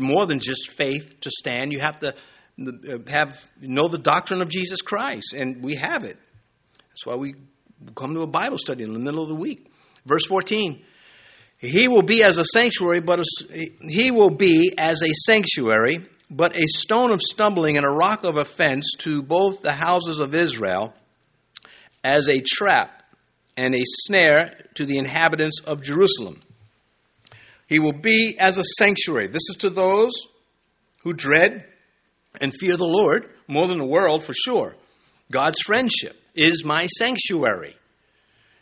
more than just faith to stand. You have to uh, have know the doctrine of Jesus Christ, and we have it. That's why we come to a Bible study in the middle of the week. Verse 14. He will be as a sanctuary, but a, he will be as a sanctuary, but a stone of stumbling and a rock of offense to both the houses of Israel, as a trap and a snare to the inhabitants of Jerusalem. He will be as a sanctuary. This is to those who dread and fear the Lord more than the world for sure. God's friendship is my sanctuary.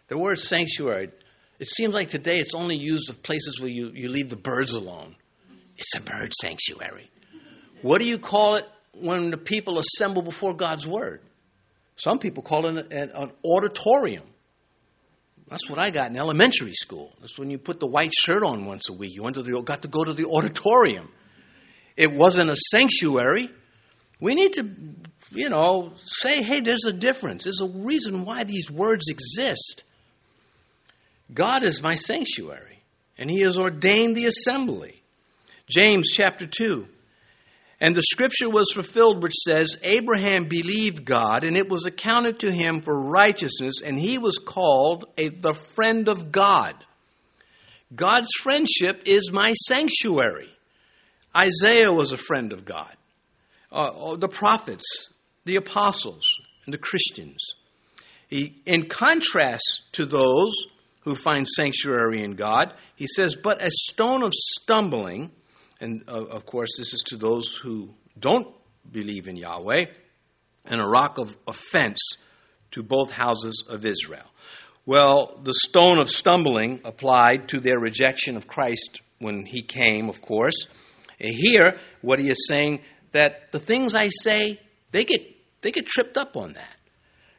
The word sanctuary, it seems like today it's only used of places where you, you leave the birds alone. It's a bird sanctuary. What do you call it when the people assemble before God's word? Some people call it an, an auditorium. That's what I got in elementary school. That's when you put the white shirt on once a week. You went to the, got to go to the auditorium. It wasn't a sanctuary. We need to, you know, say, hey, there's a difference. There's a reason why these words exist. God is my sanctuary, and He has ordained the assembly. James chapter 2. And the scripture was fulfilled, which says, Abraham believed God, and it was accounted to him for righteousness, and he was called a, the friend of God. God's friendship is my sanctuary. Isaiah was a friend of God uh, the prophets, the apostles, and the Christians. He, in contrast to those who find sanctuary in God, he says, but a stone of stumbling, and uh, of course, this is to those who don't believe in Yahweh, and a rock of offense to both houses of Israel. Well, the stone of stumbling applied to their rejection of Christ when he came, of course. And here, what he is saying, that the things I say, they get, they get tripped up on that.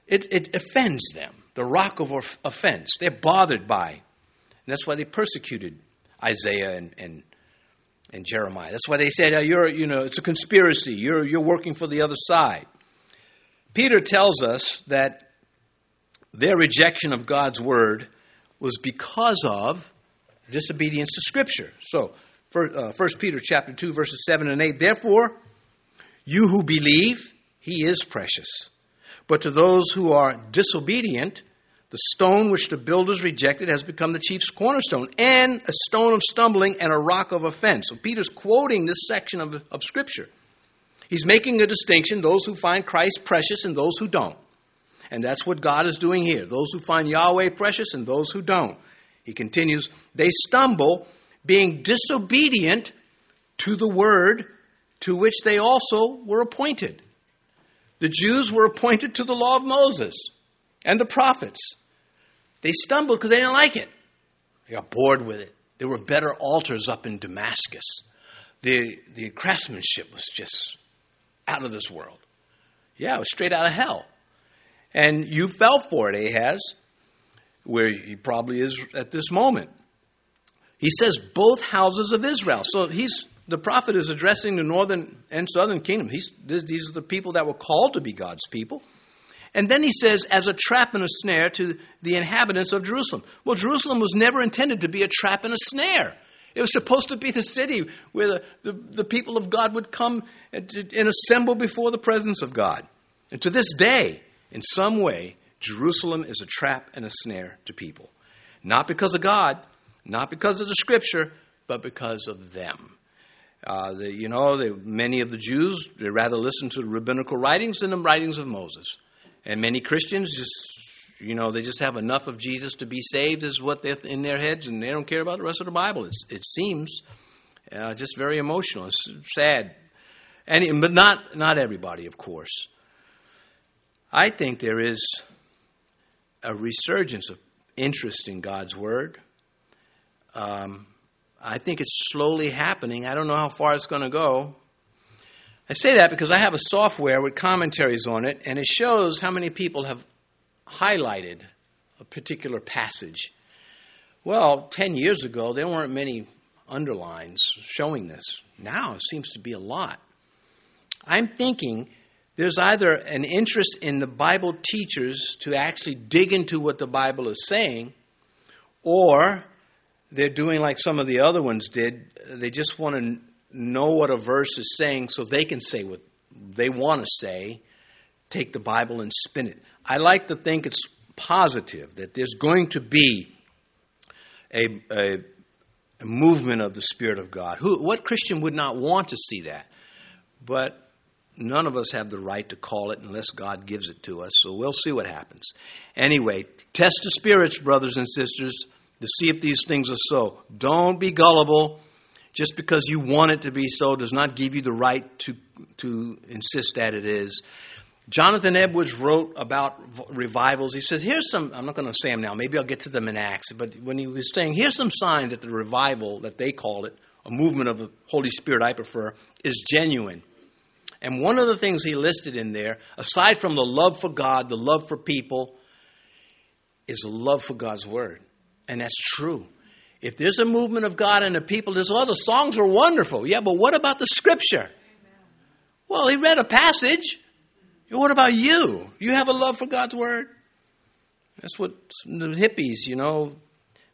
It, it offends them, the rock of offense. They're bothered by. And that's why they persecuted Isaiah and, and, and Jeremiah. That's why they said, oh, you're, you know, it's a conspiracy. You're, you're working for the other side. Peter tells us that their rejection of God's word was because of disobedience to Scripture. So, for, uh, 1 Peter chapter 2, verses 7 and 8, therefore, you who believe, he is precious. But to those who are disobedient, the stone which the builders rejected has become the chief cornerstone, and a stone of stumbling and a rock of offense. So Peter's quoting this section of, of Scripture. He's making a distinction those who find Christ precious and those who don't. And that's what God is doing here those who find Yahweh precious and those who don't. He continues, they stumble being disobedient to the word to which they also were appointed. The Jews were appointed to the law of Moses and the prophets. They stumbled because they didn't like it. They got bored with it. There were better altars up in Damascus. The, the craftsmanship was just out of this world. Yeah, it was straight out of hell. And you fell for it, Ahaz, where he probably is at this moment. He says both houses of Israel. So he's the prophet is addressing the northern and southern kingdom. He's, these are the people that were called to be God's people. And then he says, as a trap and a snare to the inhabitants of Jerusalem. Well, Jerusalem was never intended to be a trap and a snare. It was supposed to be the city where the, the, the people of God would come and, and assemble before the presence of God. And to this day, in some way, Jerusalem is a trap and a snare to people. Not because of God, not because of the scripture, but because of them. Uh, the, you know, the, many of the Jews, they rather listen to the rabbinical writings than the writings of Moses. And many Christians just, you know, they just have enough of Jesus to be saved, is what they're in their heads, and they don't care about the rest of the Bible. It's, it seems uh, just very emotional. It's sad. And, but not, not everybody, of course. I think there is a resurgence of interest in God's Word. Um, I think it's slowly happening. I don't know how far it's going to go. I say that because I have a software with commentaries on it, and it shows how many people have highlighted a particular passage. Well, 10 years ago, there weren't many underlines showing this. Now it seems to be a lot. I'm thinking there's either an interest in the Bible teachers to actually dig into what the Bible is saying, or they're doing like some of the other ones did. They just want to know what a verse is saying so they can say what they want to say, take the Bible and spin it. I like to think it's positive, that there's going to be a, a, a movement of the Spirit of God. Who, what Christian would not want to see that? But none of us have the right to call it unless God gives it to us, so we'll see what happens. Anyway, test the spirits, brothers and sisters to see if these things are so. Don't be gullible. Just because you want it to be so does not give you the right to, to insist that it is. Jonathan Edwards wrote about revivals. He says, Here's some, I'm not going to say them now, maybe I'll get to them in Acts, but when he was saying, Here's some signs that the revival, that they call it, a movement of the Holy Spirit, I prefer, is genuine. And one of the things he listed in there, aside from the love for God, the love for people, is a love for God's Word. And that's true. If there's a movement of God and the people, there's, all the songs are wonderful. Yeah, but what about the scripture? Well, he read a passage. What about you? You have a love for God's word? That's what the hippies, you know,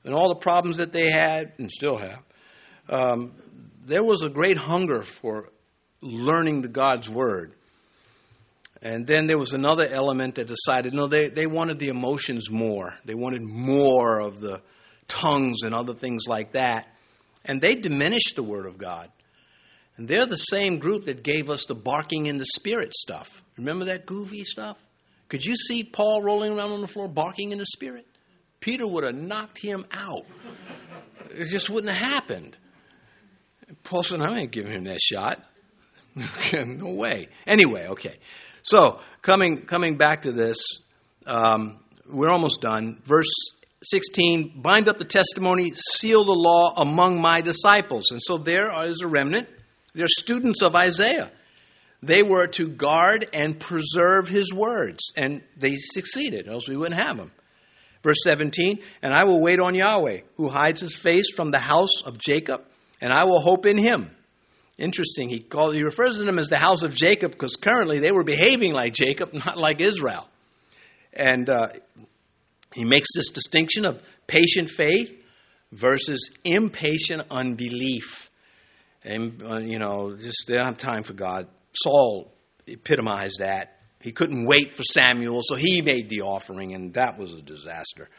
and all the problems that they had and still have. Um, there was a great hunger for learning the God's word. And then there was another element that decided no, they, they wanted the emotions more. They wanted more of the tongues and other things like that. And they diminished the Word of God. And they're the same group that gave us the barking in the spirit stuff. Remember that goofy stuff? Could you see Paul rolling around on the floor barking in the spirit? Peter would have knocked him out. It just wouldn't have happened. Paul said, I ain't giving him that shot. no way. Anyway, okay. So, coming, coming back to this, um, we're almost done. Verse 16 bind up the testimony, seal the law among my disciples. And so there is a remnant. They're students of Isaiah. They were to guard and preserve his words, and they succeeded, else we wouldn't have them. Verse 17, and I will wait on Yahweh, who hides his face from the house of Jacob, and I will hope in him. Interesting. He, called, he refers to them as the house of Jacob because currently they were behaving like Jacob, not like Israel. And uh, he makes this distinction of patient faith versus impatient unbelief. And, uh, you know, just they don't have time for God. Saul epitomized that. He couldn't wait for Samuel, so he made the offering, and that was a disaster.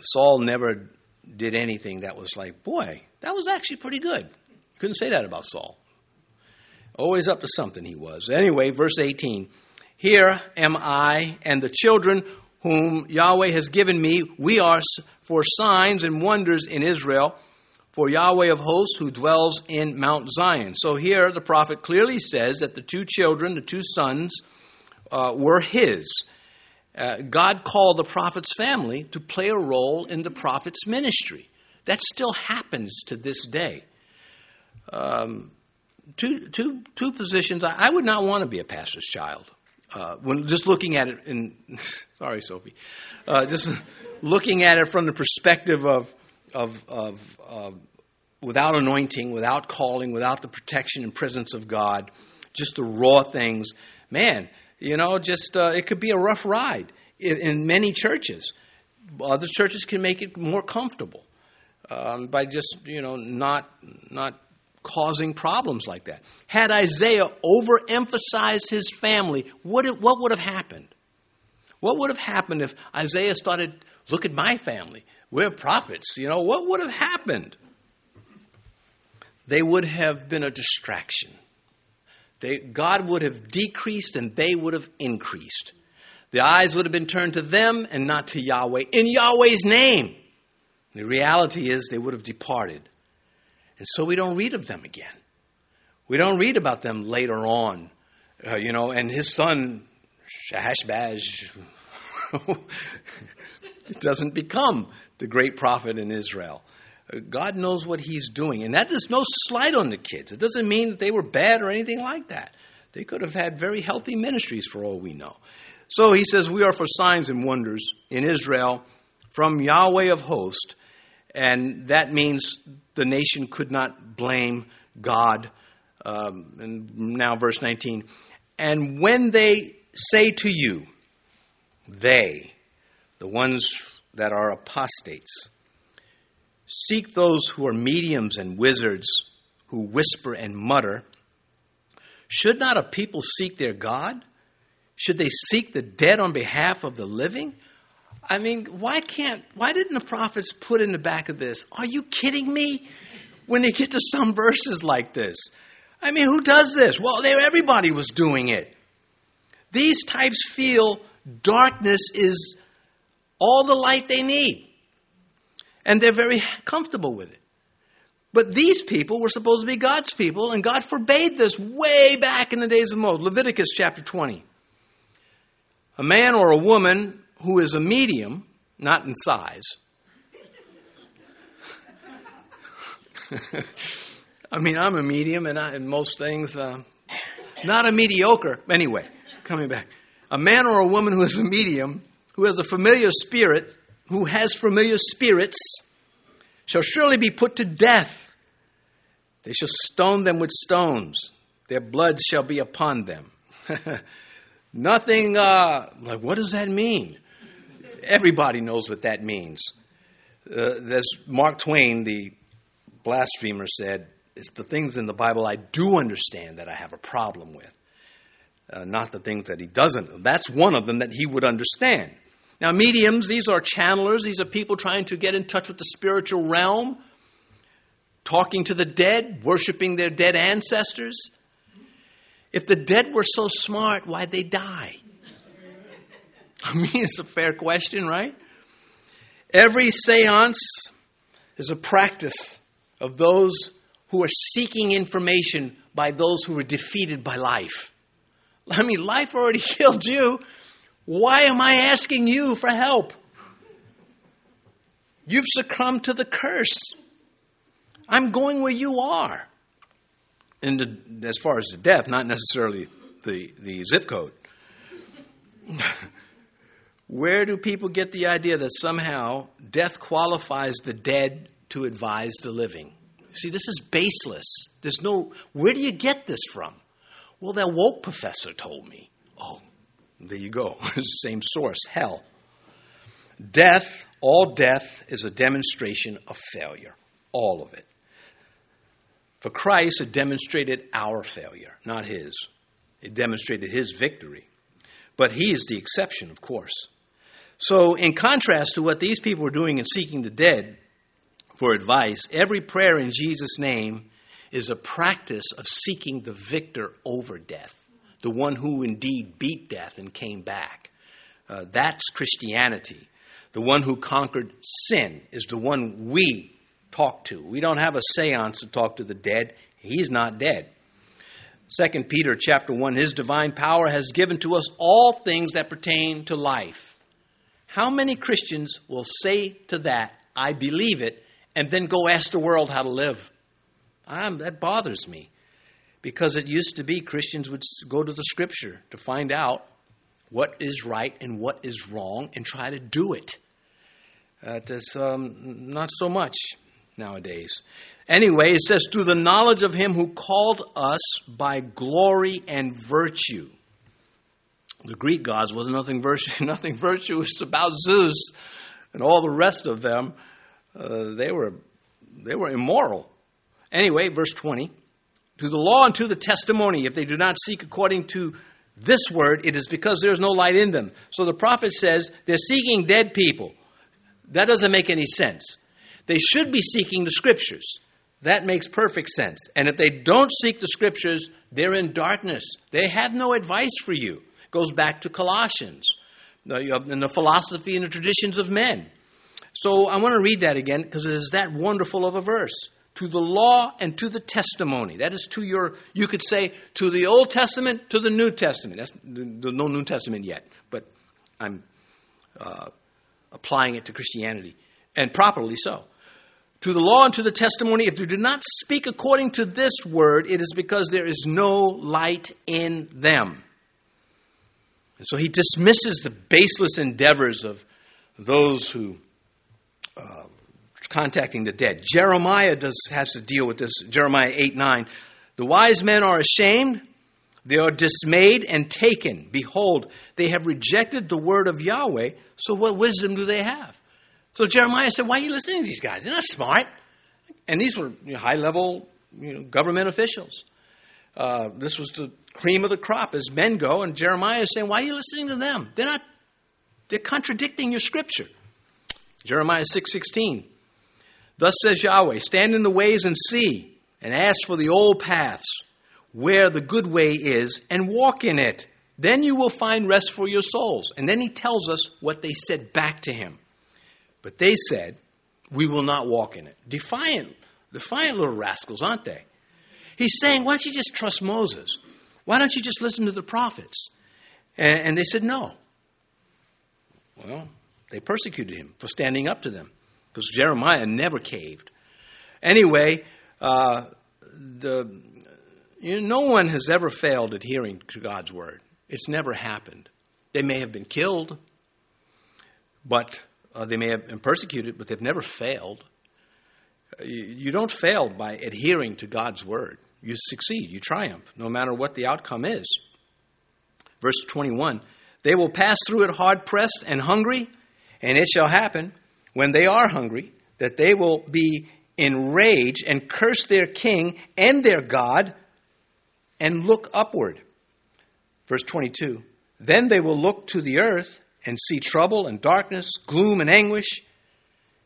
Saul never did anything that was like, boy, that was actually pretty good. Couldn't say that about Saul. Always up to something he was. Anyway, verse 18 Here am I and the children whom Yahweh has given me. We are for signs and wonders in Israel, for Yahweh of hosts who dwells in Mount Zion. So here the prophet clearly says that the two children, the two sons, uh, were his. Uh, God called the prophet's family to play a role in the prophet's ministry. That still happens to this day. Um, two, two, two positions. I, I, would not want to be a pastor's child. Uh, when just looking at it in, sorry, Sophie, uh, just looking at it from the perspective of, of, of without anointing, without calling, without the protection and presence of God, just the raw things, man, you know, just uh, it could be a rough ride in, in, many churches. Other churches can make it more comfortable um, by just you know not not causing problems like that. Had Isaiah overemphasized his family, what what would have happened? What would have happened if Isaiah started, look at my family, we're prophets, you know, what would have happened? They would have been a distraction. They, God would have decreased and they would have increased. The eyes would have been turned to them and not to Yahweh in Yahweh's name. The reality is they would have departed. And so we don't read of them again. We don't read about them later on. Uh, you know, and his son, Shahashbaz, doesn't become the great prophet in Israel. God knows what He's doing. And that is no slight on the kids. It doesn't mean that they were bad or anything like that. They could have had very healthy ministries for all we know. So he says, We are for signs and wonders in Israel from Yahweh of hosts. And that means the nation could not blame God. Um, and now, verse 19. And when they say to you, they, the ones that are apostates, Seek those who are mediums and wizards who whisper and mutter. Should not a people seek their God? Should they seek the dead on behalf of the living? I mean, why can't, why didn't the prophets put in the back of this, are you kidding me? When they get to some verses like this. I mean, who does this? Well, everybody was doing it. These types feel darkness is all the light they need and they're very comfortable with it. But these people were supposed to be God's people, and God forbade this way back in the days of Moses. Leviticus chapter 20. A man or a woman who is a medium, not in size. I mean, I'm a medium, and I, in most things, uh, not a mediocre. Anyway, coming back. A man or a woman who is a medium, who has a familiar spirit, who has familiar spirits shall surely be put to death. They shall stone them with stones. Their blood shall be upon them. Nothing uh, like, what does that mean? Everybody knows what that means. Uh, as Mark Twain, the blasphemer, said, it's the things in the Bible I do understand that I have a problem with, uh, not the things that he doesn't. That's one of them that he would understand. Now, mediums, these are channelers. These are people trying to get in touch with the spiritual realm, talking to the dead, worshiping their dead ancestors. If the dead were so smart, why'd they die? I mean, it's a fair question, right? Every seance is a practice of those who are seeking information by those who were defeated by life. I mean, life already killed you. Why am I asking you for help? You've succumbed to the curse. I'm going where you are. And as far as the death, not necessarily the, the zip code. where do people get the idea that somehow death qualifies the dead to advise the living? See, this is baseless. There's no, where do you get this from? Well, that woke professor told me. Oh, there you go. Same source, hell. Death, all death, is a demonstration of failure. All of it. For Christ, it demonstrated our failure, not his. It demonstrated his victory. But he is the exception, of course. So, in contrast to what these people were doing in seeking the dead for advice, every prayer in Jesus' name is a practice of seeking the victor over death the one who indeed beat death and came back. Uh, that's Christianity. The one who conquered sin is the one we talk to. We don't have a seance to talk to the dead, he's not dead. 2 Peter chapter 1 His divine power has given to us all things that pertain to life. How many Christians will say to that, I believe it, and then go ask the world how to live? I'm, that bothers me because it used to be Christians would go to the scripture to find out what is right and what is wrong and try to do it. It's um, not so much nowadays. Anyway, it says, through the knowledge of him who called us by glory and virtue. The Greek gods was nothing, virtue, nothing virtuous about Zeus and all the rest of them. Uh, they, were, they were immoral. Anyway, verse 20 to the law and to the testimony. If they do not seek according to this word, it is because there is no light in them. So the prophet says they're seeking dead people. That doesn't make any sense. They should be seeking the scriptures. That makes perfect sense. And if they don't seek the scriptures, they're in darkness. They have no advice for you. Goes back to Colossians and the philosophy and the traditions of men. So I want to read that again because it is that wonderful of a verse to the law and to the testimony. That is to your, you could say, to the Old Testament, to the New Testament. That's, there's no New Testament yet, but I'm uh, applying it to Christianity, and properly so. To the law and to the testimony, if you do not speak according to this word, it is because there is no light in them. And so he dismisses the baseless endeavors of those who uh, contacting the dead. Jeremiah does, has to deal with this. Jeremiah 8 9. The wise men are ashamed, they are dismayed and taken. Behold, they have rejected the word of Yahweh, so what wisdom do they have? So Jeremiah said, Why are you listening to these guys? They're not smart. And these were you know, high level you know, government officials. Uh, this was the cream of the crop as men go, and Jeremiah is saying, Why are you listening to them? They're not, they're contradicting your scripture. Jeremiah 6 Thus says Yahweh Stand in the ways and see, and ask for the old paths, where the good way is, and walk in it. Then you will find rest for your souls. And then he tells us what they said back to him. But they said, We will not walk in it. Defiant, defiant little rascals, aren't they? He's saying, Why don't you just trust Moses? Why don't you just listen to the prophets? And, and they said, No. Well, they persecuted him for standing up to them because Jeremiah never caved. Anyway, uh, the, you know, no one has ever failed adhering to God's word. It's never happened. They may have been killed, but uh, they may have been persecuted, but they've never failed. You, you don't fail by adhering to God's word. You succeed, you triumph, no matter what the outcome is. Verse 21 They will pass through it hard pressed and hungry, and it shall happen when they are hungry, that they will be enraged and curse their king and their God and look upward. Verse 22 Then they will look to the earth and see trouble and darkness, gloom and anguish,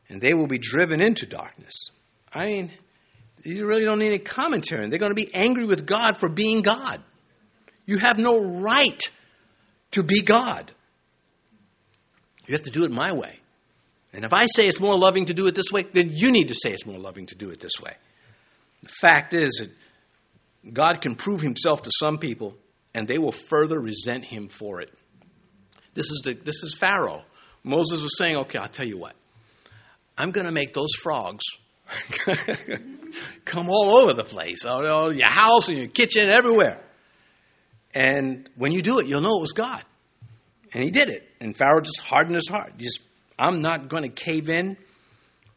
and they will be driven into darkness. I mean, you really don't need any commentary. They're going to be angry with God for being God. You have no right to be God. You have to do it my way. And if I say it's more loving to do it this way, then you need to say it's more loving to do it this way. The fact is that God can prove himself to some people, and they will further resent him for it. This is, the, this is Pharaoh. Moses was saying, okay, I'll tell you what. I'm going to make those frogs come all over the place, all, your house and your kitchen, everywhere. And when you do it, you'll know it was God. And he did it. And Pharaoh just hardened his heart. He just I'm not going to cave in.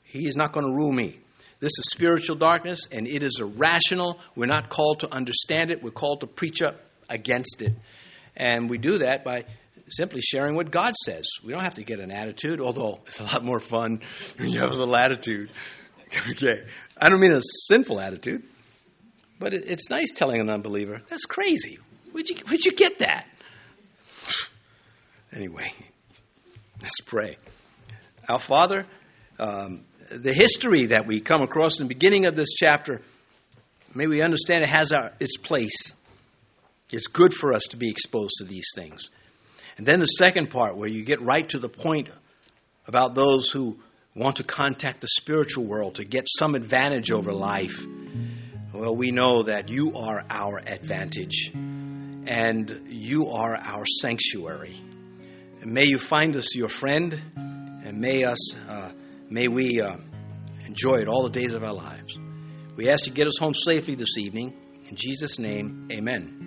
He is not going to rule me. This is spiritual darkness, and it is irrational. We're not called to understand it, we're called to preach up against it. And we do that by simply sharing what God says. We don't have to get an attitude, although it's a lot more fun when you have a little attitude. okay. I don't mean a sinful attitude, but it, it's nice telling an unbeliever, that's crazy. Where'd you, where'd you get that? Anyway, let's pray. Our Father, um, the history that we come across in the beginning of this chapter, may we understand it has our, its place. It's good for us to be exposed to these things. And then the second part, where you get right to the point about those who want to contact the spiritual world to get some advantage over life. Well, we know that you are our advantage and you are our sanctuary. And may you find us your friend and may us uh, may we uh, enjoy it all the days of our lives. We ask you to get us home safely this evening. In Jesus' name, amen.